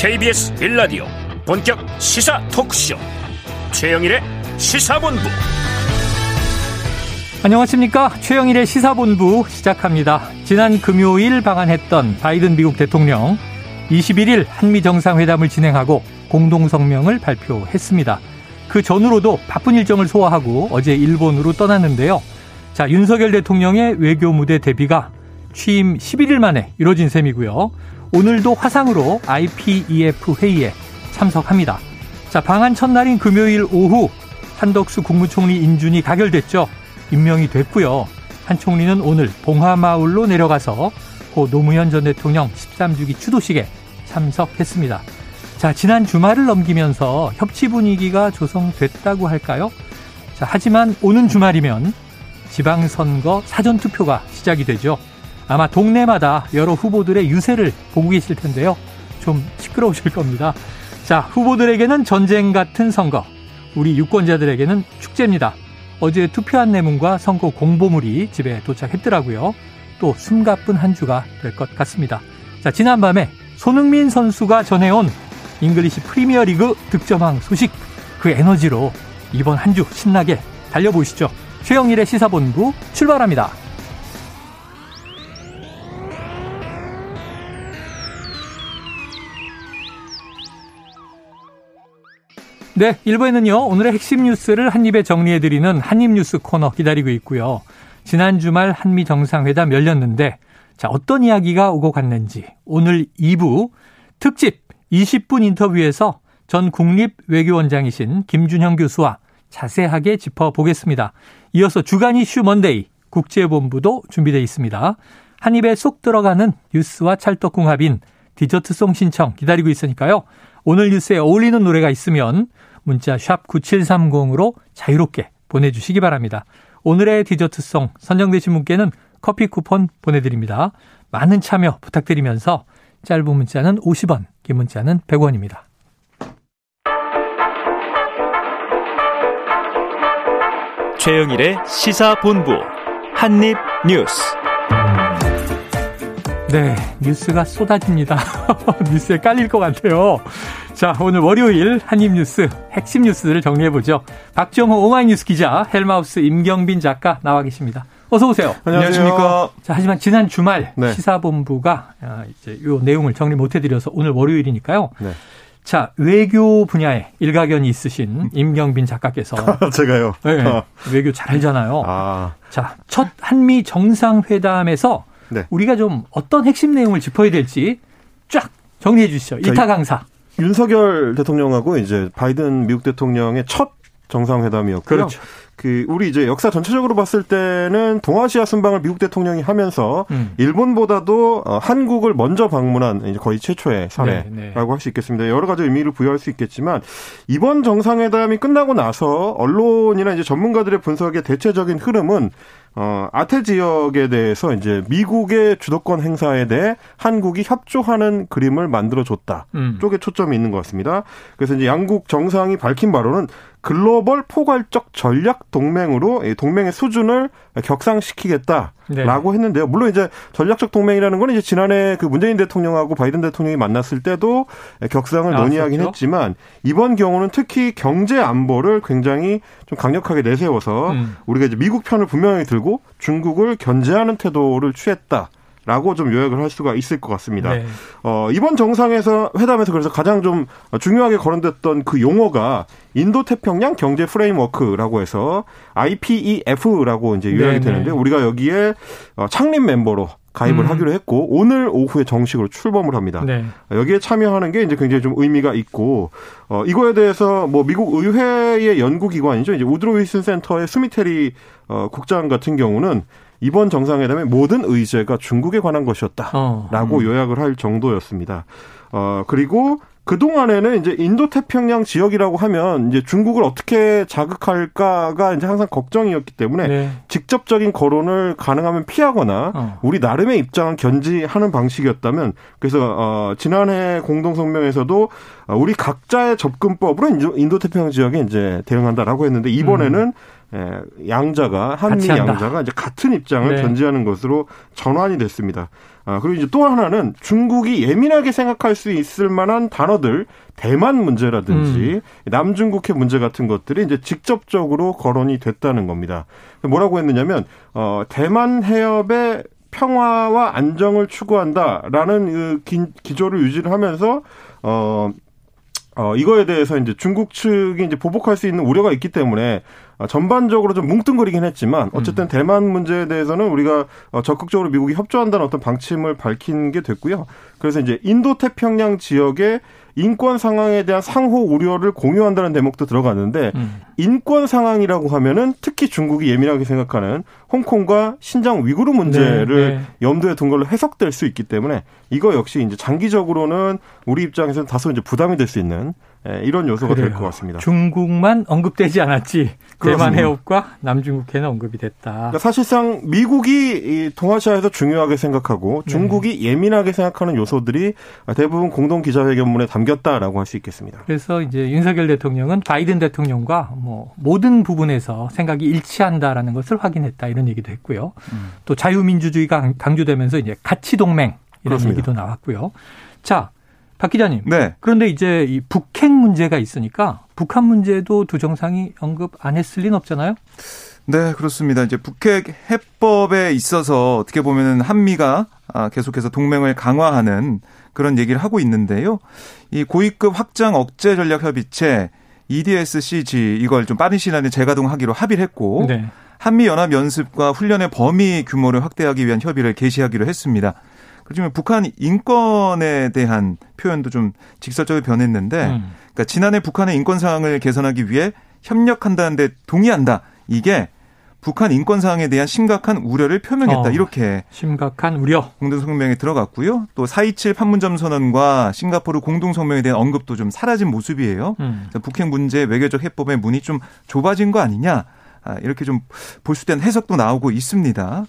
KBS 빌라디오 본격 시사 토크쇼. 최영일의 시사본부. 안녕하십니까? 최영일의 시사본부 시작합니다. 지난 금요일 방한했던 바이든 미국 대통령 21일 한미 정상회담을 진행하고 공동성명을 발표했습니다. 그 전으로도 바쁜 일정을 소화하고 어제 일본으로 떠났는데요. 자 윤석열 대통령의 외교 무대 데뷔가 취임 11일 만에 이뤄진 셈이고요 오늘도 화상으로 IPEF 회의에 참석합니다. 자, 방한 첫날인 금요일 오후 한덕수 국무총리 인준이 가결됐죠. 임명이 됐고요. 한 총리는 오늘 봉하마을로 내려가서 고 노무현 전 대통령 13주기 추도식에 참석했습니다. 자, 지난 주말을 넘기면서 협치 분위기가 조성됐다고 할까요? 자, 하지만 오는 주말이면 지방선거 사전투표가 시작이 되죠. 아마 동네마다 여러 후보들의 유세를 보고 계실 텐데요. 좀 시끄러우실 겁니다. 자, 후보들에게는 전쟁 같은 선거, 우리 유권자들에게는 축제입니다. 어제 투표 안내문과 선거 공보물이 집에 도착했더라고요. 또 숨가쁜 한 주가 될 것 같습니다. 자, 지난밤에 손흥민 선수가 전해온 잉글리시 프리미어리그 득점왕 소식, 그 에너지로 이번 한 주 신나게 달려보시죠. 최영일의 시사본부 출발합니다. 네, 1부에는요, 오늘의 핵심 뉴스를 한입에 정리해드리는 한입뉴스 코너 기다리고 있고요. 지난 주말 한미 정상회담 열렸는데, 자, 어떤 이야기가 오고 갔는지, 오늘 2부 특집 20분 인터뷰에서 전 국립외교원장이신 김준형 교수와 자세하게 짚어보겠습니다. 이어서 주간 이슈 먼데이 국제본부도 준비되어 있습니다. 한 입에 쏙 들어가는 뉴스와 찰떡궁합인 디저트송 신청 기다리고 있으니까요. 오늘 뉴스에 어울리는 노래가 있으면 문자 샵 9730으로 자유롭게 보내주시기 바랍니다. 오늘의 디저트송 선정되신 분께는 커피 쿠폰 보내드립니다. 많은 참여 부탁드리면서 짧은 문자는 50원, 긴 문자는 100원입니다. 최영일의 시사본부 한입뉴스 네, 뉴스가 쏟아집니다. 뉴스에 깔릴 것 같아요. 자, 오늘 월요일 한입 뉴스 핵심 뉴스를 정리해 보죠. 박정호 오마이뉴스 기자, 헬마우스 임경빈 작가 나와 계십니다. 어서 오세요. 안녕하십니까. 자, 하지만 지난 주말 네. 시사본부가 아, 이제 요 내용을 정리 못 해드려서 오늘 월요일이니까요. 네. 자, 외교 분야에 일가견이 있으신 임경빈 작가께서 제가요. 네, 아. 외교 잘 알잖아요. 아, 자, 첫 한미 정상회담에서 네. 우리가 좀 어떤 핵심 내용을 짚어야 될지 쫙 정리해 주시죠. 자, 이타 강사. 윤석열 대통령하고 이제 바이든 미국 대통령의 첫 정상회담이었고요. 그렇죠. 그 우리 이제 역사 전체적으로 봤을 때는 동아시아 순방을 미국 대통령이 하면서 음. 일본보다도 어, 한국을 먼저 방문한 이제 거의 최초의 사례라고 네, 네. 할수 있겠습니다. 여러 가지 의미를 부여할 수 있겠지만 이번 정상회담이 끝나고 나서 언론이나 이제 전문가들의 분석의 대체적인 흐름은 어, 아태 지역에 대해서 이제 미국의 주도권 행사에 대해 한국이 협조하는 그림을 만들어 줬다. 음. 쪽에 초점이 있는 것 같습니다. 그래서 이제 양국 정상이 밝힌 바로는 글로벌 포괄적 전략 동맹으로 이 동맹의 수준을 격상시키겠다라고 했는데요. 물론 이제 전략적 동맹이라는 건 이제 지난해 그 문재인 대통령하고 바이든 대통령이 만났을 때도 격상을 나왔었죠. 논의하긴 했지만 이번 경우는 특히 경제 안보를 굉장히 좀 강력하게 내세워서 음. 우리가 이제 미국 편을 분명히 들고 중국을 견제하는 태도를 취했다. 라고 좀 요약을 할 수가 있을 것 같습니다. 네. 어, 이번 정상에서 회담에서 그래서 가장 좀 중요하게 거론됐던 그 용어가 인도 태평양 경제 프레임워크라고 해서 IPEF라고 이제 요약이 네네. 되는데 우리가 여기에 어, 창립 멤버로 가입을 음. 하기로 했고 오늘 오후에 정식으로 출범을 합니다. 네. 여기에 참여하는 게 이제 굉장히 좀 의미가 있고 어 이거에 대해서 뭐 미국 의회의 연구 기관이죠. 이제 우드로 윌슨 센터의 스미테리 어 국장 같은 경우는 이번 정상회담의 모든 의제가 중국에 관한 것이었다라고 어. 요약을 할 정도였습니다. 어 그리고 그 동안에는 이제 인도 태평양 지역이라고 하면 이제 중국을 어떻게 자극할까가 이제 항상 걱정이었기 때문에 네. 직접적인 거론을 가능하면 피하거나 어. 우리 나름의 입장을 견지하는 방식이었다면 그래서 어 지난해 공동 성명에서도 어, 우리 각자의 접근법으로 인도 태평양 지역에 이제 대응한다라고 했는데 이번에는 예, 양자가 한미 양자가 이제 같은 입장을 네. 견지하는 것으로 전환이 됐습니다. 아, 그리고 이제 또 하나는 중국이 예민하게 생각할 수 있을 만한 단어들 대만 문제라든지 음. 남중국해 문제 같은 것들이 이제 직접적으로 거론이 됐다는 겁니다. 뭐라고 했느냐면 어 대만 해협의 평화와 안정을 추구한다라는 그 기, 기조를 유지를 하면서 어 어, 이거에 대해서 이제 중국 측이 이제 보복할 수 있는 우려가 있기 때문에 어, 전반적으로 좀 뭉뚱그리긴 했지만 어쨌든 음. 대만 문제에 대해서는 우리가 어, 적극적으로 미국이 협조한다는 어떤 방침을 밝힌 게 됐고요. 그래서 이제 인도 태평양 지역에 인권 상황에 대한 상호 우려를 공유한다는 대목도 들어갔는데 음. 인권 상황이라고 하면은 특히 중국이 예민하게 생각하는 홍콩과 신장 위구르 문제를 네, 네. 염두에 둔 걸로 해석될 수 있기 때문에 이거 역시 이제 장기적으로는 우리 입장에서는 다소 이제 부담이 될 수 있는 예, 이런 요소가 될 것 같습니다. 중국만 언급되지 않았지. 대만 해협과 남중국해는 언급이 됐다. 그러니까 사실상 미국이 동아시아에서 중요하게 생각하고 네. 중국이 네. 예민하게 생각하는 요소들이 대부분 공동 기자회견문에 담겼다라고 할 수 있겠습니다. 그래서 이제 윤석열 대통령은 바이든 대통령과 뭐 모든 부분에서 생각이 일치한다라는 것을 확인했다 이런 얘기도 했고요. 음. 또 자유민주주의가 강조되면서 이제 가치 동맹 이런 그렇습니다. 얘기도 나왔고요. 자, 박 기자님. 네. 그런데 이제 이 북핵 문제가 있으니까 북한 문제도 두 정상이 언급 안 했을 리는 없잖아요. 네, 그렇습니다. 이제 북핵 해법에 있어서 어떻게 보면은 한미가 아, 계속해서 동맹을 강화하는 그런 얘기를 하고 있는데요. 이 고위급 확장 억제 전략 협의체 EDSCG 이걸 좀 빠른 시일 안에 재가동하기로 합의를 했고 네. 한미 연합 연습과 훈련의 범위 규모를 확대하기 위한 협의를 개시하기로 했습니다. 그렇지만 북한 인권에 대한 표현도 좀 직설적으로 변했는데, 음. 그러니까 지난해 북한의 인권 상황을 개선하기 위해 협력한다는데 동의한다. 이게 북한 인권 상황에 대한 심각한 우려를 표명했다. 어, 이렇게 심각한 우려 공동 성명에 들어갔고요. 또 427 판문점 선언과 싱가포르 공동 성명에 대한 언급도 좀 사라진 모습이에요. 음. 북핵 문제 외교적 해법의 문이 좀 좁아진 거 아니냐. 아, 이렇게 좀 볼 수 있는 해석도 나오고 있습니다.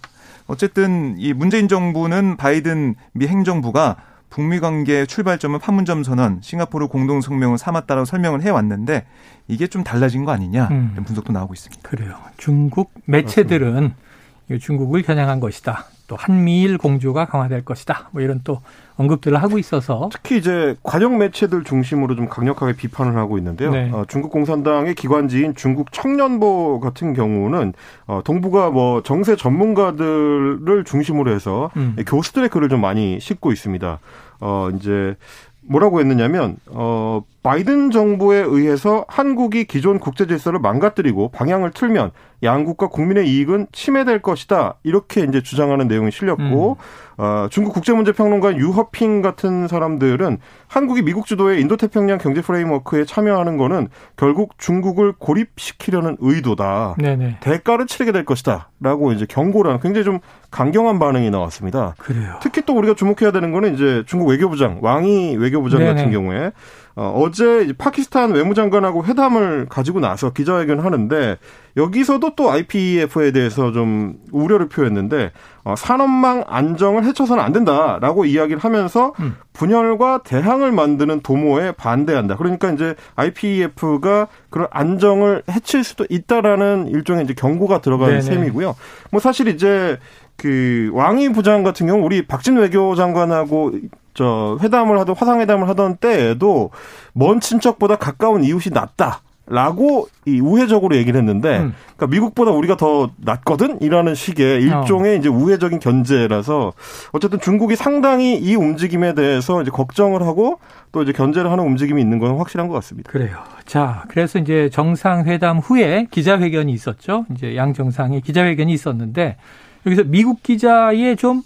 어쨌든 이 문재인 정부는 바이든 미 행정부가 북미 관계 출발점은 판문점 선언, 싱가포르 공동 성명을 삼았다라고 설명을 해 왔는데 이게 좀 달라진 거 아니냐 음. 이런 분석도 나오고 있습니다. 그래요. 중국 매체들은 그렇습니다. 중국을 겨냥한 것이다. 또 한미일 공조가 강화될 것이다. 뭐 이런 또 언급들을 하고 있어서 특히 이제 관영 매체들 중심으로 좀 강력하게 비판을 하고 있는데요. 네. 어, 중국 공산당의 기관지인 중국 청년보 같은 경우는 어, 동북아 뭐 정세 전문가들을 중심으로 해서 음. 교수들의 글을 좀 많이 싣고 있습니다. 어 이제 뭐라고 했느냐면 어 바이든 정부에 의해서 한국이 기존 국제 질서를 망가뜨리고 방향을 틀면 양국과 국민의 이익은 침해될 것이다. 이렇게 이제 주장하는 내용이 실렸고 음. 어, 중국 국제문제평론가 유허핑 같은 사람들은 한국이 미국 주도의 인도태평양 경제 프레임워크에 참여하는 거는 결국 중국을 고립시키려는 의도다. 네네. 대가를 치르게 될 것이다라고 이제 경고를 하는 굉장히 좀 강경한 반응이 나왔습니다. 그래요. 특히 또 우리가 주목해야 되는 거는 이제 중국 외교부장 왕이 외교부장 네네. 같은 경우에 어, 어제 파키스탄 외무장관하고 회담을 가지고 나서 기자회견을 하는데 여기서도 또 IPEF에 대해서 좀 우려를 표했는데 어, 산업망 안정을 해쳐서는 안 된다라고 이야기를 하면서 음. 분열과 대항을 만드는 도모에 반대한다. 그러니까 이제 IPEF가 그런 안정을 해칠 수도 있다라는 일종의 이제 경고가 들어가는 셈이고요. 뭐 사실 이제 그 왕이 부장 같은 경우 우리 박진 외교 장관하고 저 회담을 하던 화상회담을 하던 때에도 먼 친척보다 가까운 이웃이 낫다. 라고 이 우회적으로 얘기를 했는데, 음. 그러니까 미국보다 우리가 더 낫거든? 이라는 식의 일종의 어. 이제 우회적인 견제라서, 어쨌든 중국이 상당히 이 움직임에 대해서 이제 걱정을 하고 또 이제 견제를 하는 움직임이 있는 건 확실한 것 같습니다. 그래요. 자, 그래서 이제 정상회담 후에 기자회견이 있었죠. 이제 양 정상의 기자회견이 있었는데, 여기서 미국 기자의 좀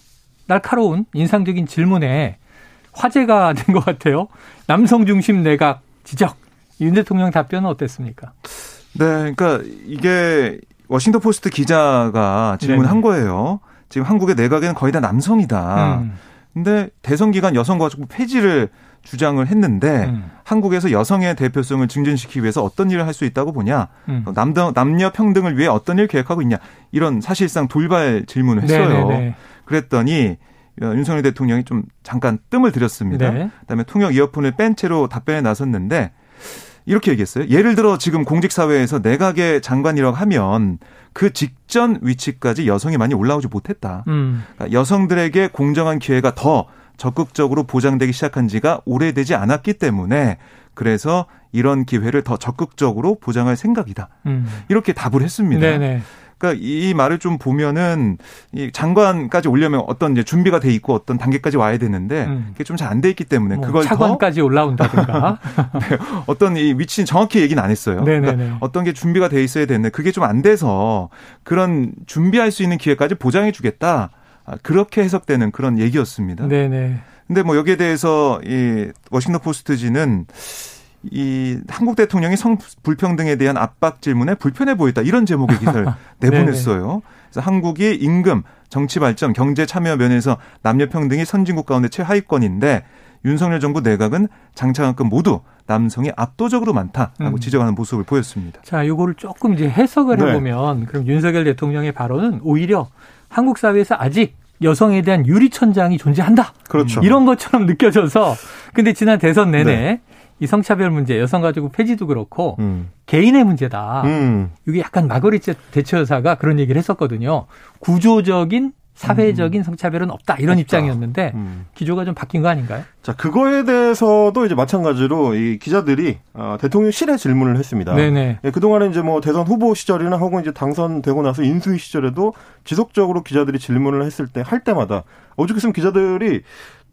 날카로운 인상적인 질문에 화제가 된 것 같아요. 남성 중심 내각 지적. 윤 대통령 답변은 어땠습니까? 네, 그러니까 이게 워싱턴 포스트 기자가 질문한 거예요. 지금 한국의 내각에는 거의 다 남성이다. 음. 근데 대선 기간 여성가족부 폐지를 주장을 했는데 음. 한국에서 여성의 대표성을 증진시키기 위해서 어떤 일을 할 수 있다고 보냐? 음. 남, 남녀 평등을 위해 어떤 일을 계획하고 있냐? 이런 사실상 돌발 질문을 했어요. 네네네. 그랬더니 어, 윤석열 대통령이 좀 잠깐 뜸을 들였습니다. 네. 그다음에 통역 이어폰을 뺀 채로 답변에 나섰는데 이렇게 얘기했어요. 예를 들어 지금 공직사회에서 내각의 장관이라고 하면 그 직전 위치까지 여성이 많이 올라오지 못했다. 음. 그러니까 여성들에게 공정한 기회가 더 적극적으로 보장되기 시작한 지가 오래되지 않았기 때문에 그래서 이런 기회를 더 적극적으로 보장할 생각이다. 음. 이렇게 답을 했습니다. 네네. 그러니까 이 말을 좀 보면은 이 장관까지 오려면 어떤 이제 준비가 돼 있고 어떤 단계까지 와야 되는데 음. 그게 좀 잘 안 돼 있기 때문에 뭐 그걸 차관까지 올라온다든가 네, 어떤 이 위치는 정확히 얘기는 안 했어요. 그러니까 어떤 게 준비가 돼 있어야 되는데 그게 좀 안 돼서 그런 준비할 수 있는 기회까지 보장해 주겠다. 아, 그렇게 해석되는 그런 얘기였습니다. 네네. 근데 뭐 여기에 대해서 이 워싱턴 포스트지는 이 한국 대통령이 성 불평등에 대한 압박 질문에 불편해 보였다 이런 제목의 기사를 내보냈어요. 그래서 한국이 임금, 정치 발전, 경제 참여 면에서 남녀 평등이 선진국 가운데 최하위권인데 윤석열 정부 내각은 장차관급 모두 남성이 압도적으로 많다라고 음. 지적하는 모습을 보였습니다. 자, 요거를 조금 이제 해석을 네. 해보면 그럼 윤석열 대통령의 발언은 오히려 한국 사회에서 아직 여성에 대한 유리천장이 존재한다. 그렇죠. 이런 것처럼 느껴져서 근데 지난 대선 내내 네. 이 성차별 문제, 여성 가지고 폐지도 그렇고 음. 개인의 문제다. 음. 이게 약간 마거리트 대처 여사가 그런 얘기를 했었거든요. 구조적인 사회적인 음. 성차별은 없다 이런 없다. 입장이었는데 음. 기조가 좀 바뀐 거 아닌가요? 자 그거에 대해서도 이제 마찬가지로 이 기자들이 어, 대통령실에 질문을 했습니다. 네네. 예, 그 동안에 이제 뭐 대선 후보 시절이나 혹은 이제 당선되고 나서 인수위 시절에도 지속적으로 기자들이 질문을 했을 때 할 때마다 오죽했으면 기자들이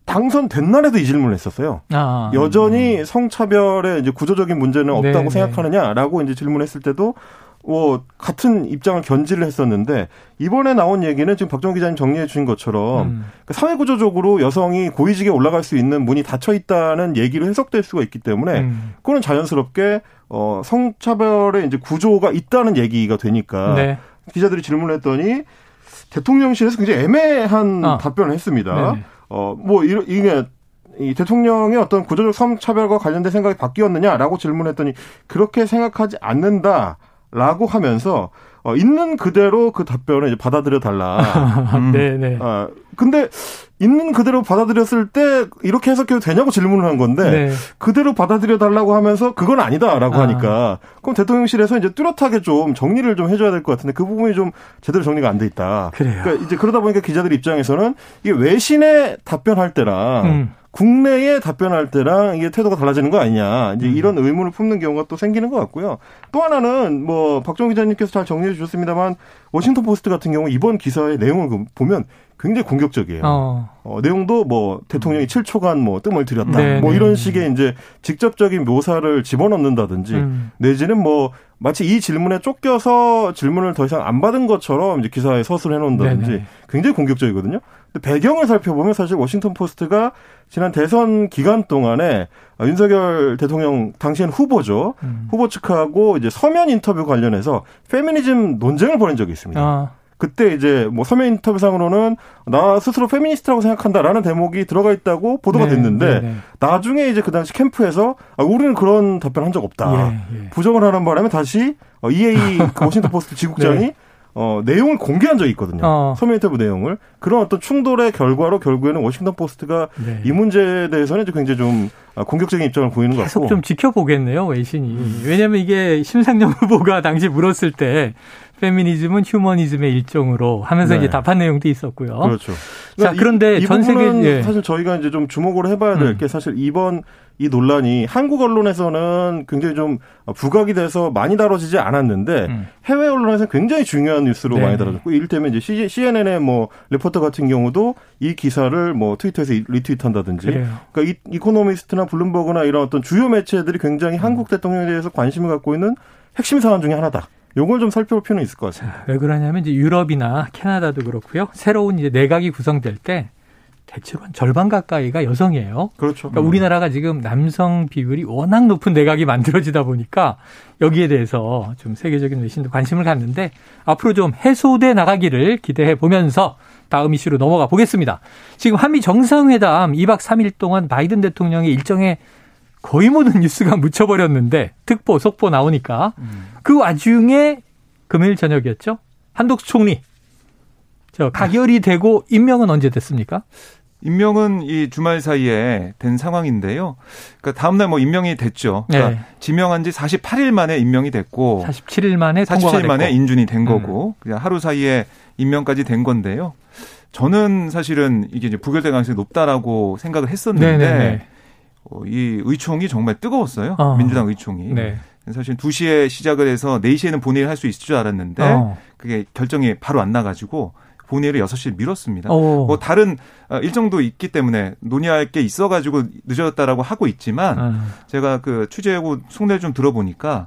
당선된 날에도 이 질문을 했었어요. 아, 여전히 성차별의 이제 구조적인 문제는 없다고 네네. 생각하느냐라고 이제 질문했을 때도 뭐 같은 입장을 견지를 했었는데 이번에 나온 얘기는 지금 박정 기자님 정리해 주신 것처럼 음. 그 사회 구조적으로 여성이 고위직에 올라갈 수 있는 문이 닫혀 있다는 얘기로 해석될 수가 있기 때문에 음. 그거는 자연스럽게 어 성차별의 이제 구조가 있다는 얘기가 되니까 네. 기자들이 질문을 했더니 대통령실에서 굉장히 애매한 아. 답변을 했습니다. 네네. 어, 뭐, 이게, 이 대통령의 어떤 구조적 성차별과 관련된 생각이 바뀌었느냐라고 질문했더니 그렇게 생각하지 않는다라고 하면서 어, 있는 그대로 그 답변을 이제 받아들여 달라. 음. 네네. 어, 근데 있는 그대로 받아들였을 때 이렇게 해석해도 되냐고 질문을 한 건데 네. 그대로 받아들여 달라고 하면서 그건 아니다라고 아. 하니까 그럼 대통령실에서 이제 뚜렷하게 좀 정리를 좀 해줘야 될 것 같은데 그 부분이 좀 제대로 정리가 안 돼 있다. 그래요. 그러니까 이제 그러다 보니까 기자들 입장에서는 이게 외신에 답변할 때랑 음. 국내에 답변할 때랑 이게 태도가 달라지는 거 아니냐. 이제 음. 이런 의문을 품는 경우가 또 생기는 것 같고요. 또 하나는 뭐 박정 기자님께서 잘 정리해 주셨습니다만 워싱턴 포스트 같은 경우 이번 기사의 내용을 그 보면 굉장히 공격적이에요. 어. 어 내용도 뭐 대통령이 7초간 뭐 뜸을 들였다. 네네. 뭐 네. 이런 식의 이제 직접적인 묘사를 집어넣는다든지 음. 내지는 뭐 마치 이 질문에 쫓겨서 질문을 더 이상 안 받은 것처럼 이제 기사에 서술해 놓는다든지 네네. 굉장히 공격적이거든요. 근데 배경을 살펴보면 사실 워싱턴 포스트가 지난 대선 기간 동안에 윤석열 대통령 당시엔 후보죠. 음. 후보 측하고 이제 서면 인터뷰 관련해서 페미니즘 논쟁을 벌인 적이 있습니다. 아. 그때 이제 뭐 서면 인터뷰상으로는 나 스스로 페미니스트라고 생각한다라는 대목이 들어가 있다고 보도가 네, 됐는데 네, 네. 나중에 이제 그 당시 캠프에서 아, 우리는 그런 답변 한 적 없다. 예, 예. 부정을 하는 바람에 다시 EA 그 워싱턴 포스트 지국장이 네. 어, 내용을 공개한 적이 있거든요. 어. 서면 인터뷰 내용을. 그런 어떤 충돌의 결과로 결국에는 워싱턴 포스트가 네. 이 문제에 대해서는 굉장히 좀 아, 공격적인 입장을 보이는 것 같고. 계속 좀 지켜보겠네요, 외신이. 음. 왜냐하면 이게 심상정 후보가 당시 물었을 때 페미니즘은 휴머니즘의 일종으로 하면서 네. 이제 답한 내용도 있었고요. 그렇죠. 그러니까 자, 그런데 이, 이 전 세계 예. 사실 저희가 이제 좀 주목을 해봐야 될게 음. 사실 이번 이 논란이 한국 언론에서는 굉장히 좀 부각이 돼서 많이 다뤄지지 않았는데 음. 해외 언론에서 굉장히 중요한 뉴스로 네. 많이 다뤄졌고 이를테면 이제 CNN의 뭐 리포터 같은 경우도 이 기사를 뭐 트위터에서 리트윗한다든지 그래요. 그러니까 이, 이코노미스트나 블룸버그나 이런 어떤 주요 매체들이 굉장히 음. 한국 대통령에 대해서 관심을 갖고 있는 핵심 사안 중에 하나다. 요걸 좀 살펴볼 필요는 있을 것 같습니다. 왜 그러냐면 이제 유럽이나 캐나다도 그렇고요. 새로운 이제 내각이 구성될 때 대체로 한 절반 가까이가 여성이에요. 그렇죠. 그러니까 우리나라가 지금 남성 비율이 워낙 높은 내각이 만들어지다 보니까 여기에 대해서 좀 세계적인 외신도 관심을 갖는데 앞으로 좀 해소돼 나가기를 기대해 보면서 다음 이슈로 넘어가 보겠습니다. 지금 한미 정상회담 2박 3일 동안 바이든 대통령의 일정에 거의 모든 뉴스가 묻혀버렸는데 특보, 속보 나오니까 음. 그 와중에 금요일 저녁이었죠. 한독수 총리 저 가결이 되고 임명은 언제 됐습니까? 임명은 이 주말 사이에 된 상황인데요. 그러니까 다음 날 뭐 임명이 됐죠. 그러니까 네. 지명한 지 48일 만에 임명이 됐고 47일 만에 47일 만에 인준이 된 거고 음. 그냥 하루 사이에 임명까지 된 건데요. 저는 사실은 이게 이제 부결될 가능성이 높다라고 생각을 했었는데 네네네. 어, 이 의총이 정말 뜨거웠어요. 어. 민주당 의총이. 네. 사실 2시에 시작을 해서 4시에는 본회의를 할 수 있을 줄 알았는데 어. 그게 결정이 바로 안 나가지고 본회의를 6시에 미뤘습니다. 오. 뭐 다른 어, 일정도 있기 때문에 논의할 게 있어가지고 늦어졌다라고 하고 있지만 음. 제가 그 취재하고 속내를 좀 들어보니까 어,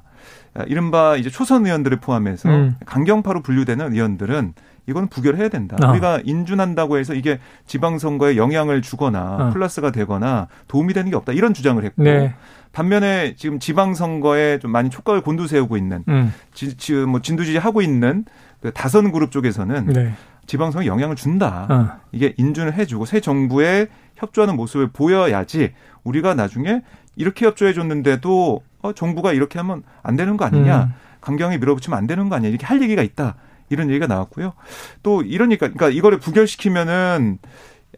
이른바 이제 초선 의원들을 포함해서 음. 강경파로 분류되는 의원들은 이건 부결해야 된다. 어. 우리가 인준한다고 해서 이게 지방선거에 영향을 주거나 어. 플러스가 되거나 도움이 되는 게 없다. 이런 주장을 했고 네. 반면에 지금 지방선거에 좀 많이 촉각을 곤두세우고 있는 음. 지, 지, 뭐 진두지휘 하고 있는 그 다선 그룹 쪽에서는 네. 지방선거에 영향을 준다. 어. 이게 인준을 해주고 새 정부에 협조하는 모습을 보여야지 우리가 나중에 이렇게 협조해 줬는데도 어, 정부가 이렇게 하면 안 되는 거 아니냐. 음. 강경에 밀어붙이면 안 되는 거 아니야. 이렇게 할 얘기가 있다. 이런 얘기가 나왔고요. 또 이러니까 그러니까 이거를 부결시키면은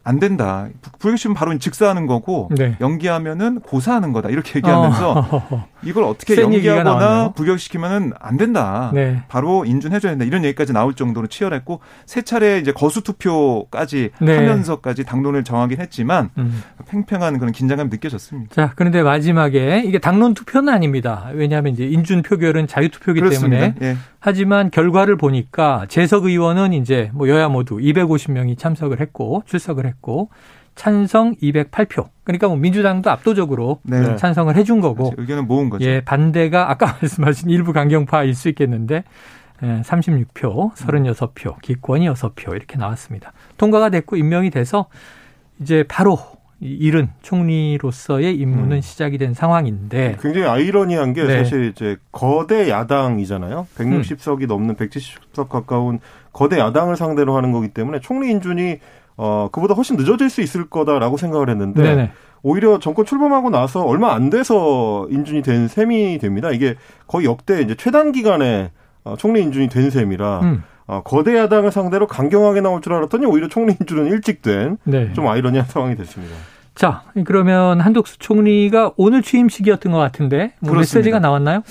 안 된다. 부결시키면 바로 직사하는 거고 네. 연기하면은 고사하는 거다. 이렇게 얘기하면서 어. 이걸 어떻게 연기하거나 부결시키면은 안 된다. 네. 바로 인준해줘야 된다. 이런 얘기까지 나올 정도로 치열했고 세 차례 이제 거수 투표까지 네. 하면서까지 당론을 정하긴 했지만 음. 팽팽한 그런 긴장감이 느껴졌습니다. 자, 그런데 마지막에 이게 당론 투표는 아닙니다. 왜냐하면 이제 인준 표결은 자유 투표기 때문에 예. 하지만 결과를 보니까 재석 의원은 이제 뭐 여야 모두 250명이 참석을 했고 출석을 했고 찬성 208표. 그러니까 뭐 민주당도 압도적으로 네. 찬성을 해준 거고. 의견을 모은 거죠. 예, 반대가 아까 말씀하신 일부 강경파일 수 있겠는데 예, 36표, 36표, 기권이 6표 이렇게 나왔습니다. 통과가 됐고 임명이 돼서 이제 바로 이른 총리로서의 임무는 음. 시작이 된 상황인데 굉장히 아이러니한 게 네. 사실 이제 거대 야당이잖아요. 160석이 음. 넘는 170석 가까운 거대 야당을 상대로 하는 거기 때문에 총리 인준이 어 그보다 훨씬 늦어질 수 있을 거다라고 생각을 했는데 네네. 오히려 정권 출범하고 나서 얼마 안 돼서 인준이 된 셈이 됩니다. 이게 거의 역대 이제 최단 기간에 어, 총리 인준이 된 셈이라 음. 어, 거대 야당을 상대로 강경하게 나올 줄 알았더니 오히려 총리 인준은 일찍 된좀 네. 아이러니한 상황이 됐습니다. 자, 그러면 한독수 총리가 오늘 취임식이었던 것 같은데 뭐 메시지가 나왔나요?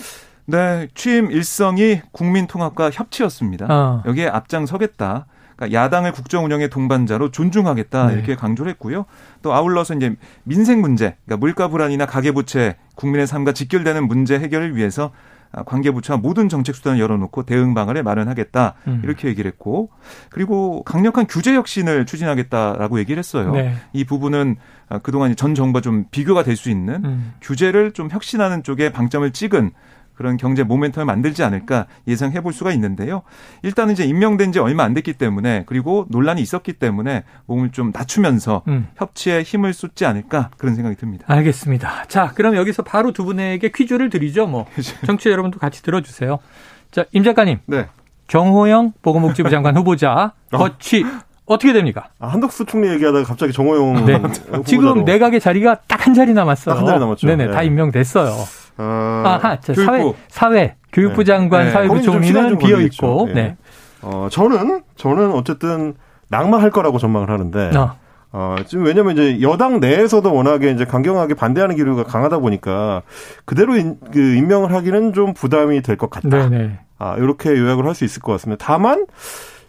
네, 취임 일성이 국민 통합과 협치였습니다. 어. 여기에 앞장서겠다. 그러니까 야당을 국정 운영의 동반자로 존중하겠다 네. 이렇게 강조를 했고요. 또 아울러서 이제 민생 문제, 그러니까 물가 불안이나 가계 부채, 국민의 삶과 직결되는 문제 해결을 위해서 아, 관계부처와 모든 정책 수단을 열어놓고 대응 방안을 마련하겠다 음. 이렇게 얘기를 했고 그리고 강력한 규제 혁신을 추진하겠다라고 얘기를 했어요. 네. 이 부분은 아, 그동안 전 정부와 좀 비교가 될 수 있는 음. 규제를 좀 혁신하는 쪽에 방점을 찍은 그런 경제 모멘텀을 만들지 않을까 예상해 볼 수가 있는데요. 일단은 이제 임명된 지 얼마 안 됐기 때문에 그리고 논란이 있었기 때문에 몸을 좀 낮추면서 음. 협치에 힘을 쏟지 않을까 그런 생각이 듭니다. 알겠습니다. 자, 그럼 여기서 바로 두 분에게 퀴즈를 드리죠. 뭐 정치 여러분도 같이 들어주세요. 자, 임 작가님. 네. 정호영 보건복지부 장관 후보자 어. 거취 어떻게 됩니까? 아, 한덕수 총리 얘기하다가 갑자기 정호영 네. 지금 내각의 자리가 딱 한 자리 남았어요. 한 자리 남았죠. 네네, 네. 다 임명됐어요. 어, 아하, 자, 사회, 사회, 교육부 네. 장관, 네. 사회부 총리는 비어 있고. 네. 네. 어, 저는 저는 어쨌든 낙마할 거라고 전망을 하는데. 어. 어, 지금 왜냐면 이제 여당 내에서도 워낙에 이제 강경하게 반대하는 기류가 강하다 보니까 그대로 인, 그 임명을 하기는 좀 부담이 될 것 같다. 네네. 아, 이렇게 요약을 할 수 있을 것 같습니다. 다만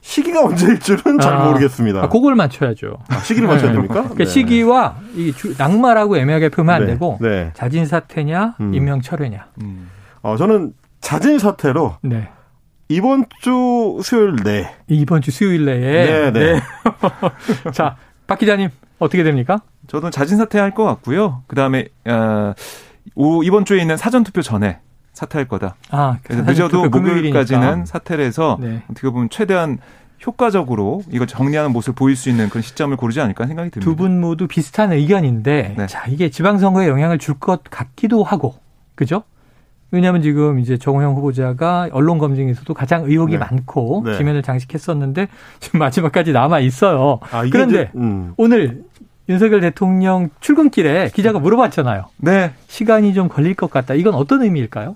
시기가 언제일 줄은 잘 아, 모르겠습니다. 아, 그걸 맞춰야죠. 아, 시기를 맞춰야 됩니까? 그러니까 네. 시기와 이 낙마라고 애매하게 표현하면 안 네. 되고 네. 자진 사퇴냐 음. 임명 철회냐. 음. 어, 저는 자진 사퇴로 네. 이번 주 수요일 내 이번 주 수요일 내에 네, 네. 네. 자, 박 기자님 어떻게 됩니까? 저도 자진 사퇴할 것 같고요. 그다음에 어, 이번 주에 있는 사전 투표 전에 사퇴할 거다. 아, 그래서 늦어도 목요일까지는 사퇴를 해서 네. 어떻게 보면 최대한 효과적으로 이걸 정리하는 모습을 보일 수 있는 그런 시점을 고르지 않을까 생각이 듭니다. 두 분 모두 비슷한 의견인데, 네. 자 이게 지방선거에 영향을 줄 것 같기도 하고, 그죠? 왜냐하면 지금 이제 정호영 후보자가 언론 검증에서도 가장 의혹이 네. 많고 네. 지면을 장식했었는데 지금 마지막까지 남아 있어요. 아, 그런데 음. 오늘 윤석열 대통령 출근길에 기자가 물어봤잖아요. 네. 시간이 좀 걸릴 것 같다. 이건 어떤 의미일까요?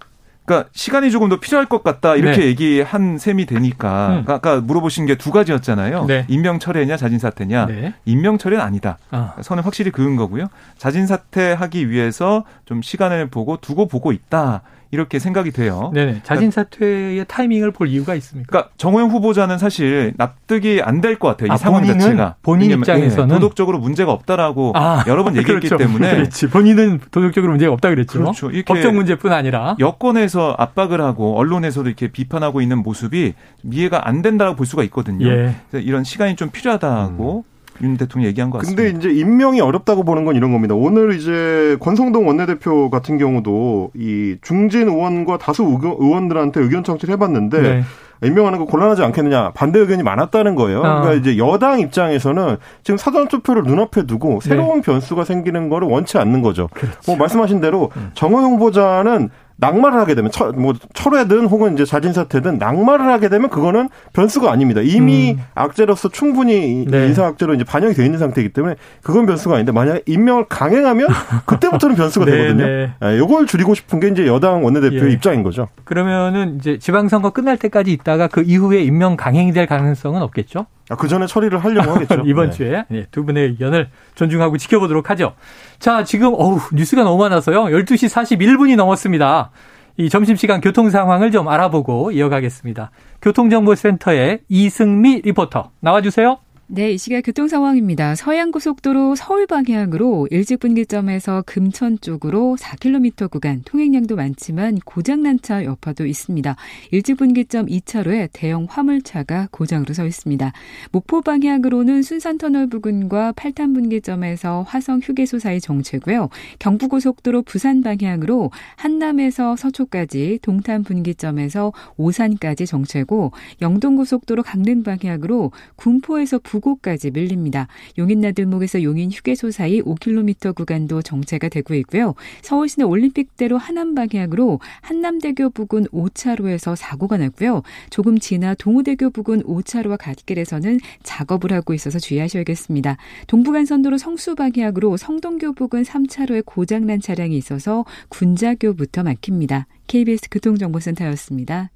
그러니까 시간이 조금 더 필요할 것 같다 이렇게 네. 얘기한 셈이 되니까 음. 그러니까 아까 물어보신 게 두 가지였잖아요. 네. 임명 철회냐 자진 사퇴냐. 네. 임명 철회는 아니다. 아. 선을 확실히 그은 거고요. 자진 사퇴하기 위해서 좀 시간을 보고 두고 보고 있다. 이렇게 생각이 돼요. 네, 자진 사퇴의 타이밍을 볼 이유가 있습니까? 그러니까 정호영 후보자는 사실 납득이 안 될 것 같아요. 이 아, 상황 자체가 본인 입장에서는 네, 도덕적으로 문제가 없다라고 아, 여러 번 얘기했기 그렇죠. 때문에 그렇지. 본인은 도덕적으로 문제가 없다 그랬죠. 그렇죠. 법적 문제뿐 아니라 여권에서 압박을 하고 언론에서도 이렇게 비판하고 있는 모습이 이해가 안 된다고 볼 수가 있거든요. 예. 이런 시간이 좀 필요하다고 음. 윤 대통령 얘기한 것 같습니다. 근데 이제 임명이 어렵다고 보는 건 이런 겁니다. 오늘 이제 권성동 원내대표 같은 경우도 이 중진 의원과 다수 의원들한테 의견 청취를 해봤는데 네. 임명하는 거 곤란하지 않겠느냐 반대 의견이 많았다는 거예요. 어. 그러니까 이제 여당 입장에서는 지금 사전 투표를 눈앞에 두고 새로운 네. 변수가 생기는 거를 원치 않는 거죠. 그렇죠. 뭐 말씀하신 대로 음. 정호영 후보자는 낙마를 하게 되면 철, 뭐 철회든 혹은 이제 자진 사퇴든 낙마를 하게 되면 그거는 변수가 아닙니다. 이미 음. 악재로서 충분히 네. 인사 악재로 이제 반영이 되어 있는 상태이기 때문에 그건 변수가 아닌데 만약에 임명을 강행하면 그때부터는 변수가 네, 되거든요. 네. 네. 이걸 줄이고 싶은 게 이제 여당 원내대표의 예. 입장인 거죠. 그러면은 이제 지방선거 끝날 때까지 있다가 그 이후에 임명 강행이 될 가능성은 없겠죠? 아, 그 전에 처리를 하려고 하겠죠. 이번 네. 주에 네, 두 분의 의견을 존중하고 지켜보도록 하죠. 자, 지금 어우, 뉴스가 너무 많아서요. 12시 41분이 넘었습니다. 이 점심시간 교통 상황을 좀 알아보고 이어가겠습니다. 교통정보센터의 이승미 리포터 나와주세요. 네, 이 시각 교통 상황입니다. 서양고속도로 서울 방향으로 일찍분기점에서 금천 쪽으로 4km 구간 통행량도 많지만 고장난 차 여파도 있습니다. 일찍분기점 2차로에 대형 화물차가 고장으로 서 있습니다. 목포 방향으로는 순산터널 부근과 팔탄분기점에서 화성 휴게소 사이 정체고요. 경부고속도로 부산 방향으로 한남에서 서초까지 동탄분기점에서 오산까지 정체고 영동고속도로 강릉 방향으로 군포에서 부 부고까지 밀립니다. 용인나들목에서 용인 휴게소 사이 5km 구간도 정체가 되고 있고요. 서울시내 올림픽대로 하남 방향으로 한남대교 부근 5차로에서 사고가 났고요. 조금 지나 동호대교 부근 5차로와 갓길에서는 작업을 하고 있어서 주의하셔야겠습니다. 동부간선도로 성수 방향으로 성동교 부근 3차로에 고장난 차량이 있어서 군자교부터 막힙니다. KBS 교통정보센터였습니다.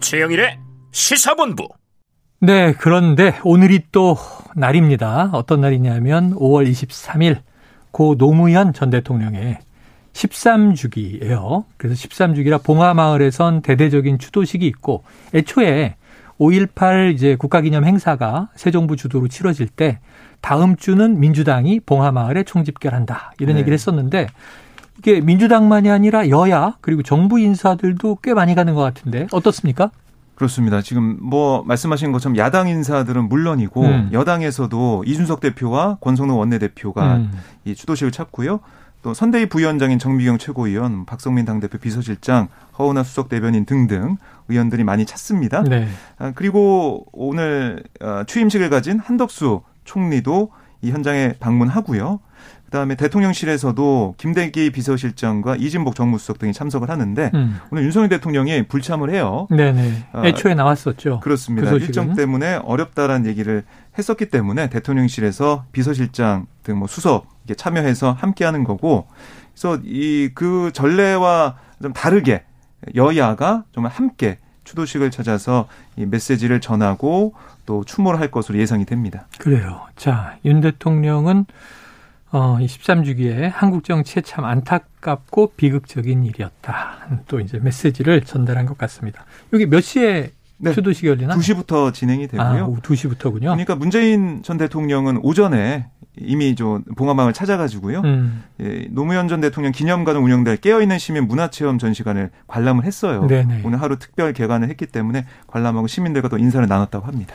최영일의 시사본부. 네, 그런데 오늘이 또 날입니다. 어떤 날이냐면 5월 23일 고 노무현 전 대통령의 13주기예요. 그래서 13주기라 봉하마을에선 대대적인 추도식이 있고 애초에 5.18 이제 국가기념 행사가 새 정부 주도로 치러질 때 다음 주는 민주당이 봉하마을에 총집결한다. 이런 네. 얘기를 했었는데 이게 민주당만이 아니라 여야 그리고 정부 인사들도 꽤 많이 가는 것 같은데 어떻습니까? 그렇습니다. 지금 뭐 말씀하신 것처럼 야당 인사들은 물론이고 음. 여당에서도 이준석 대표와 권성동 원내대표가 음. 이 주도식을 찾고요. 또 선대위 부위원장인 정미경 최고위원, 박성민 당대표 비서실장, 허은하 수석 대변인 등등 의원들이 많이 찾습니다. 네. 아, 그리고 오늘 어, 취임식을 가진 한덕수 총리도 이 현장에 방문하고요. 그다음에 대통령실에서도 김대기 비서실장과 이진복 정무수석 등이 참석을 하는데 음. 오늘 윤석열 대통령이 불참을 해요. 네네. 아, 애초에 나왔었죠. 그렇습니다. 그 일정 때문에 어렵다라는 얘기를 했었기 때문에 대통령실에서 비서실장 등 뭐 수석 이게 참여해서 함께하는 거고 그래서 이 그 전례와 좀 다르게 여야가 좀 함께 추도식을 찾아서 이 메시지를 전하고 또 추모를 할 것으로 예상이 됩니다. 그래요. 자, 윤 대통령은 어, 이 13주기에 한국 정치에 참 안타깝고 비극적인 일이었다. 또 이제 메시지를 전달한 것 같습니다. 여기 몇 시에 네. 추도식이 열리나? 2시부터 진행이 되고요. 아, 2시부터군요. 그러니까 문재인 전 대통령은 오전에 이미 저 봉화마을 찾아가지고요. 음. 예, 노무현 전 대통령 기념관을 운영될 깨어있는 시민 문화체험 전시관을 관람을 했어요. 네네. 오늘 하루 특별 개관을 했기 때문에 관람하고 시민들과 또 인사를 나눴다고 합니다.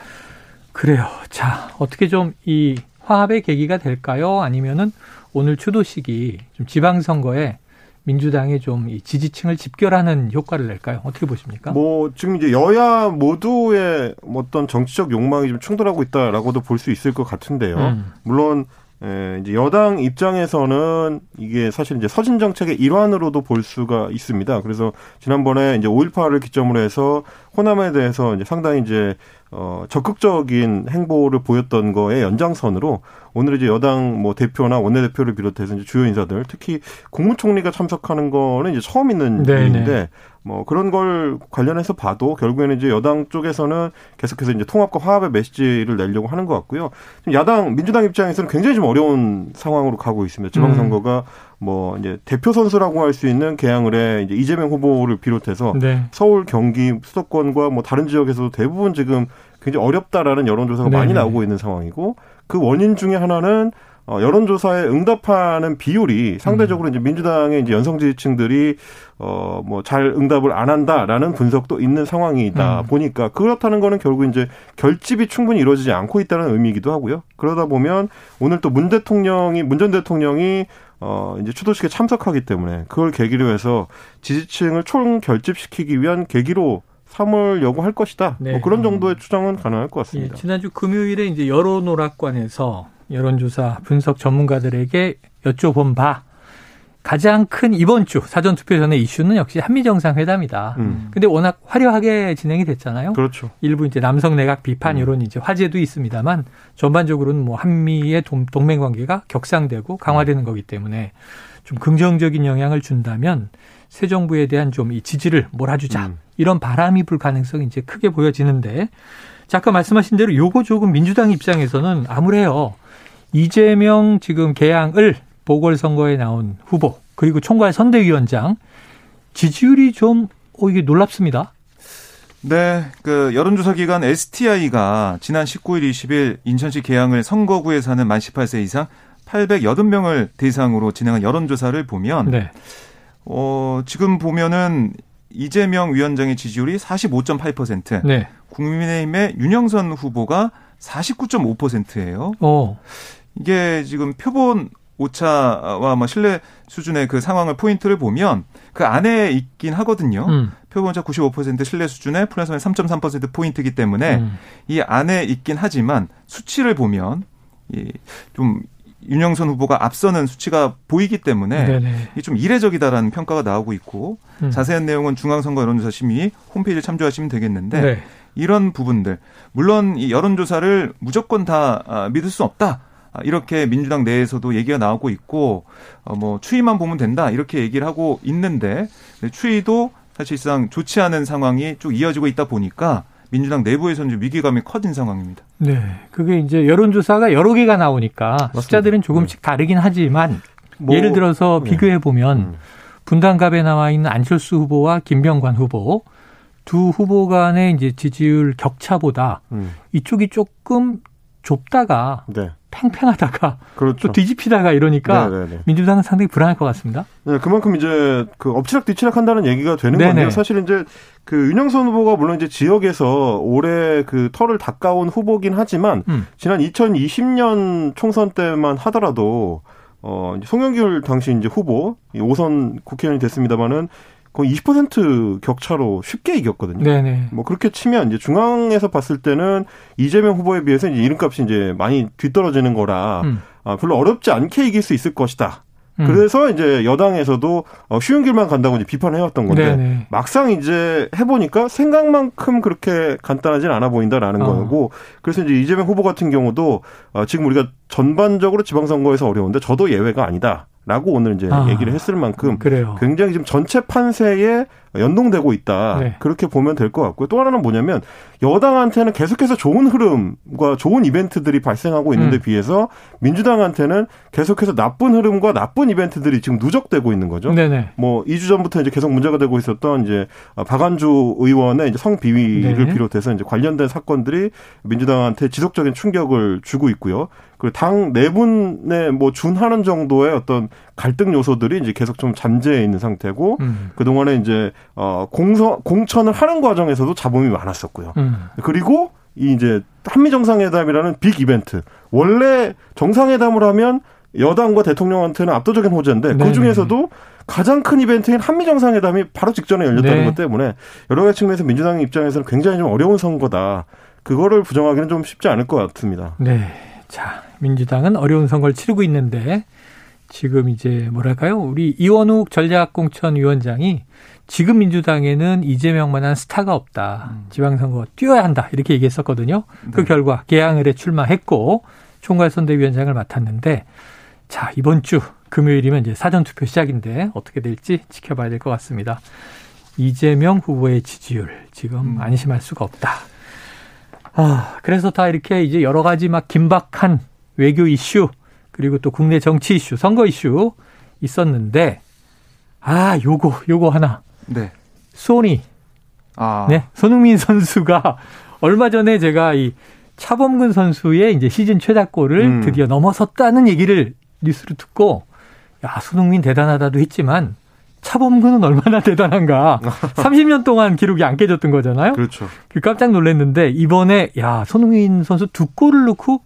그래요. 자, 어떻게 좀이 화합의 계기가 될까요? 아니면은 오늘 추도식이 좀 지방선거에 민주당이 좀 이 지지층을 집결하는 효과를 낼까요? 어떻게 보십니까? 뭐 지금 이제 여야 모두의 어떤 정치적 욕망이 좀 충돌하고 있다라고도 볼 수 있을 것 같은데요. 음. 물론 예, 이제 여당 입장에서는 이게 사실 이제 서진 정책의 일환으로도 볼 수가 있습니다. 그래서 지난번에 이제 5.18을 기점으로 해서 호남에 대해서 이제 상당히 이제 어 적극적인 행보를 보였던 거에 연장선으로 오늘 이제 여당 뭐 대표나 원내대표를 비롯해서 이제 주요 인사들 특히 국무총리가 참석하는 거는 이제 처음 있는 네네. 일인데 뭐 그런 걸 관련해서 봐도 결국에는 이제 여당 쪽에서는 계속해서 이제 통합과 화합의 메시지를 내려고 하는 것 같고요. 야당 민주당 입장에서는 굉장히 좀 어려운 상황으로 가고 있습니다. 지방선거가 음. 뭐 이제 대표 선수라고 할 수 있는 개항을해 이제 이재명 후보를 비롯해서 네. 서울, 경기, 수도권과 뭐 다른 지역에서도 대부분 지금 굉장히 어렵다라는 여론조사가 네. 많이 나오고 있는 상황이고 그 원인 중에 하나는 어, 여론조사에 응답하는 비율이 상대적으로 음. 이제 민주당의 이제 연성 지지층들이 어, 뭐 잘 응답을 안 한다라는 분석도 있는 상황이다 음. 보니까 그렇다는 거는 결국 이제 결집이 충분히 이루어지지 않고 있다는 의미이기도 하고요. 그러다 보면 오늘 또 문 대통령이 문 전 대통령이 어, 이제 추도식에 참석하기 때문에 그걸 계기로 해서 지지층을 총 결집시키기 위한 계기로 삼으려고 할 것이다. 네. 뭐 그런 정도의 추정은 가능할 것 같습니다. 예, 지난주 금요일에 이제 여론오락관에서 여론조사 분석 전문가들에게 여쭤본 바 가장 큰 이번 주 사전 투표 전의 이슈는 역시 한미 정상회담이다. 음. 근데 워낙 화려하게 진행이 됐잖아요. 그렇죠. 일부 이제 남성 내각 비판 음. 이런 이제 화제도 있습니다만 전반적으로는 뭐 한미의 동맹 관계가 격상되고 강화되는 거기 때문에 좀 긍정적인 영향을 준다면 새 정부에 대한 좀 이 지지를 몰아주자 음. 이런 바람이 불 가능성이 이제 크게 보여지는데 자, 아까 말씀하신 대로 요거 조금 민주당 입장에서는 아무래요. 이재명 지금 개항을 보궐선거에 나온 후보 그리고 총괄 선대위원장 지지율이 좀 어, 이게 놀랍습니다. 네, 그 여론조사 기관 STI가 지난 19일, 20일 인천시 계양을 선거구에 사는 만 18세 이상 880명을 대상으로 진행한 여론조사를 보면 네. 어, 지금 보면은 이재명 위원장의 지지율이 45.8%, 네. 국민의힘의 윤영선 후보가 49.5%예요. 어. 이게 지금 표본 오차와 뭐 신뢰 수준의 그 상황을 포인트를 보면 그 안에 있긴 하거든요. 음. 표본오차 95% 신뢰 수준의 플러스 3.3% 포인트이기 때문에 음. 이 안에 있긴 하지만 수치를 보면 이좀 윤영선 후보가 앞서는 수치가 보이기 때문에 이게 좀 이례적이다라는 평가가 나오고 있고 음. 자세한 내용은 중앙선거 여론조사 심의 홈페이지에 참조하시면 되겠는데 네. 이런 부분들 물론 이 여론조사를 무조건 다 아, 믿을 수 없다. 아, 이렇게 민주당 내에서도 얘기가 나오고 있고 어뭐 추이만 보면 된다 이렇게 얘기를 하고 있는데 추이도 사실상 좋지 않은 상황이 쭉 이어지고 있다 보니까 민주당 내부에서는 좀 위기감이 커진 상황입니다. 네, 그게 이제 여론조사가 여러 개가 나오니까 맞습니다. 숫자들은 조금씩 네. 다르긴 하지만 뭐, 예를 들어서 네. 비교해 보면 음. 분당갑에 나와 있는 안철수 후보와 김병관 후보 두 후보 간의 이제 지지율 격차보다 음. 이쪽이 조금 좁다가 네. 팽팽하다가 그렇죠. 또 뒤집히다가 이러니까 네네네. 네, 네. 민주당은 상당히 불안할 것 같습니다. 네, 그만큼 이제 그 엎치락 뒤치락 한다는 얘기가 되는 네네. 건데요. 사실 이제 그 윤영선 후보가 물론 이제 지역에서 올해 그 털을 닦아온 후보긴 하지만 음. 지난 2020년 총선 때만 하더라도 어 송영길 당시 이제 후보 5선 국회의원이 됐습니다마는 거의 20% 격차로 쉽게 이겼거든요. 네네. 뭐 그렇게 치면 이제 중앙에서 봤을 때는 이재명 후보에 비해서 이제 이름값이 이제 많이 뒤떨어지는 거라 음. 아, 별로 어렵지 않게 이길 수 있을 것이다. 음. 그래서 이제 여당에서도 어, 쉬운 길만 간다고 이제 비판을 해왔던 건데 네네. 막상 이제 해보니까 생각만큼 그렇게 간단하진 않아 보인다라는 어. 거고 그래서 이제 이재명 후보 같은 경우도 어, 지금 우리가 전반적으로 지방선거에서 어려운데 저도 예외가 아니다. 라고 오늘 이제 아, 얘기를 했을 만큼 그래요. 굉장히 지금 전체 판세에 연동되고 있다. 네. 그렇게 보면 될 것 같고요. 또 하나는 뭐냐면 여당한테는 계속해서 좋은 흐름과 좋은 이벤트들이 발생하고 있는데 음. 비해서 민주당한테는 계속해서 나쁜 흐름과 나쁜 이벤트들이 지금 누적되고 있는 거죠. 네네. 뭐 2주 전부터 이제 계속 문제가 되고 있었던 이제 박안주 의원의 이제 성비위를 네. 비롯해서 이제 관련된 사건들이 민주당한테 지속적인 충격을 주고 있고요. 그 당 내분에 뭐 준하는 정도의 어떤 갈등 요소들이 이제 계속 좀 잠재해 있는 상태고 음. 그 동안에 이제 어 공서 공천을 하는 과정에서도 잡음이 많았었고요. 음. 그리고 이 이제 한미 정상회담이라는 빅 이벤트 원래 정상회담을 하면 여당과 대통령한테는 압도적인 호재인데 그 중에서도 가장 큰 이벤트인 한미 정상회담이 바로 직전에 열렸다는 네. 것 때문에 여러 가지 측면에서 민주당 입장에서는 굉장히 좀 어려운 선거다. 그거를 부정하기는 좀 쉽지 않을 것 같습니다. 네. 자, 민주당은 어려운 선거를 치르고 있는데 지금 이제 뭐랄까요? 우리 이원욱 전략공천 위원장이 지금 민주당에는 이재명만한 스타가 없다. 음. 지방선거 뛰어야 한다. 이렇게 얘기했었거든요. 그 네. 그 결과 개항을에 출마했고 총괄선대위원장을 맡았는데 자, 이번 주 금요일이면 이제 사전투표 시작인데 어떻게 될지 지켜봐야 될 것 같습니다. 이재명 후보의 지지율 지금 음. 안심할 수가 없다. 아, 그래서 다 이렇게 이제 여러 가지 막 긴박한 외교 이슈 그리고 또 국내 정치 이슈, 선거 이슈 있었는데 아, 요거 요거 하나. 네. 소니. 아. 네. 손흥민 선수가 얼마 전에 제가 이 차범근 선수의 이제 시즌 최다골을 음. 드디어 넘어섰다는 얘기를 뉴스로 듣고 야, 손흥민 대단하다도 했지만 차범근은 얼마나 대단한가. 30년 동안 기록이 안 깨졌던 거잖아요. 그렇죠. 그 깜짝 놀랐는데 이번에 야, 손흥민 선수 두 골을 넣고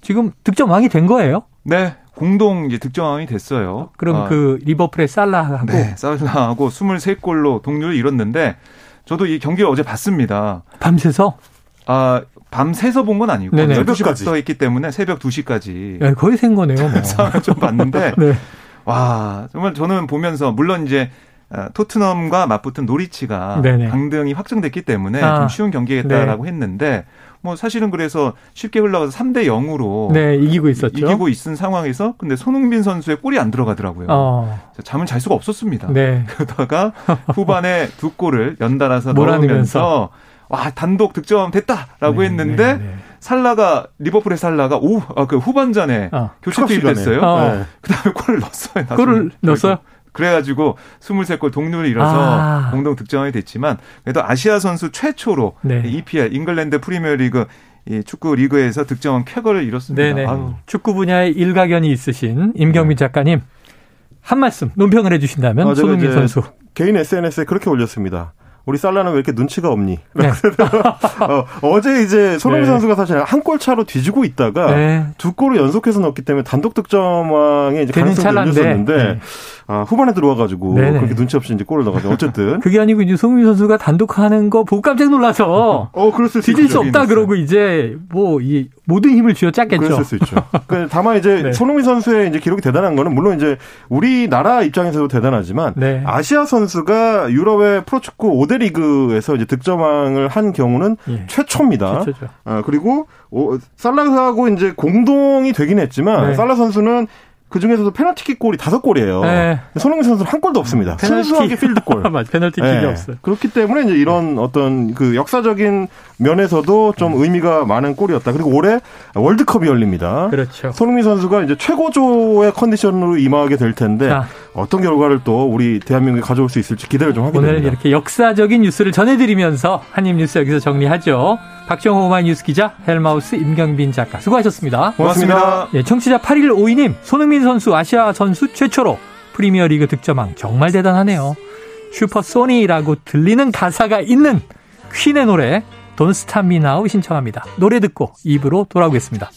지금 득점왕이 된 거예요? 네. 공동 이제 득점왕이 됐어요. 그럼 아. 그 리버풀의 살라하고 네, 살라하고 23골로 동률을 이뤘는데 저도 이 경기를 어제 봤습니다. 밤새서? 아, 밤새서 본 건 아니고 네네. 새벽까지 있기 때문에 새벽 2시까지. 네, 거의 생 거네요. 뭐. 좀 봤는데 네. 와, 정말 저는 보면서 물론 이제 어, 토트넘과 맞붙은 노리치가 네네. 강등이 확정됐기 때문에 아. 좀 쉬운 경기겠다라고 네. 했는데 뭐 사실은 그래서 쉽게 흘러가서 3대 0으로 네, 이기고 있었죠. 이기고 있은 상황에서 근데 손흥민 선수의 골이 안 들어가더라고요. 어. 잠을 잘 수가 없었습니다. 네. 그러다가 후반에 두 골을 연달아서 넣으면서 와 단독 득점 됐다라고 네, 했는데 네, 네. 살라가 리버풀의 살라가 오그 아, 후반전에 어, 교체 투입됐어요. 어. 그다음에 골을 넣었어요. 골을 넣었어요? 그래가지고 23골 동률을 이뤄서 아. 공동 득점이 됐지만 그래도 아시아 선수 최초로 네. EPL 잉글랜드 프리미어리그 이 축구 리그에서 득점한 쾌거를 이뤘습니다. 축구 분야에 일가견이 있으신 임경민 네. 작가님 한 말씀 논평을 해주신다면 아, 손흥민 선수 개인 SNS에 그렇게 올렸습니다. 우리 살라는 왜 이렇게 눈치가 없니? 네. 어, 제 이제 손흥민 네. 선수가 사실 한 골 차로 뒤지고 있다가 네. 두 골을 연속해서 넣었기 때문에 단독 득점왕에 이제 가능성이 열렸었는데 네. 아, 후반에 들어와가지고 네네. 그렇게 눈치 없이 이제 골을 넣어가지고 어쨌든 그게 아니고 이제 손흥민 선수가 단독하는 거 보고 깜짝 놀라서 어 그럴 수 뒤질 수 없다 그러고 이제 뭐 이 모든 힘을 쥐어짰겠죠. 그랬을 수 있죠. 그 다만 이제 네. 손흥민 선수의 이제 기록이 대단한 거는 물론 이제 우리나라 입장에서도 대단하지만 네. 아시아 선수가 유럽의 프로축구 5대 리그에서 이제 득점왕을 한 경우는 예. 최초입니다. 최초죠. 아, 그리고 오, 살라하고 이제 공동이 되긴 했지만 네. 살라 선수는 그 중에서도 페널티킥 골이 다섯 골이에요. 네. 손흥민 선수는 한 골도 없습니다. 페널티. 순수하게 필드골. 맞 페널티킥이 네. 없어요. 그렇기 때문에 이제 이런 어떤 그 역사적인 면에서도 좀 의미가 많은 골이었다. 그리고 올해 월드컵이 열립니다. 그렇죠. 손흥민 선수가 이제 최고조의 컨디션으로 임하게 될 텐데 자. 어떤 결과를 또 우리 대한민국에 가져올 수 있을지 기대를 좀 하게 오늘 됩니다. 오늘 이렇게 역사적인 뉴스를 전해드리면서 한입 뉴스 여기서 정리하죠. 박정호 오마이 뉴스 기자, 헬마우스 임경빈 작가 수고하셨습니다. 고맙습니다. 예, 청취자 8152님, 손흥민 선수 아시아 선수 최초로 프리미어리그 득점왕 정말 대단하네요. 슈퍼 소니라고 들리는 가사가 있는 퀸의 노래 돈 스탑 미나우 신청합니다. 노래 듣고 입으로 돌아오겠습니다.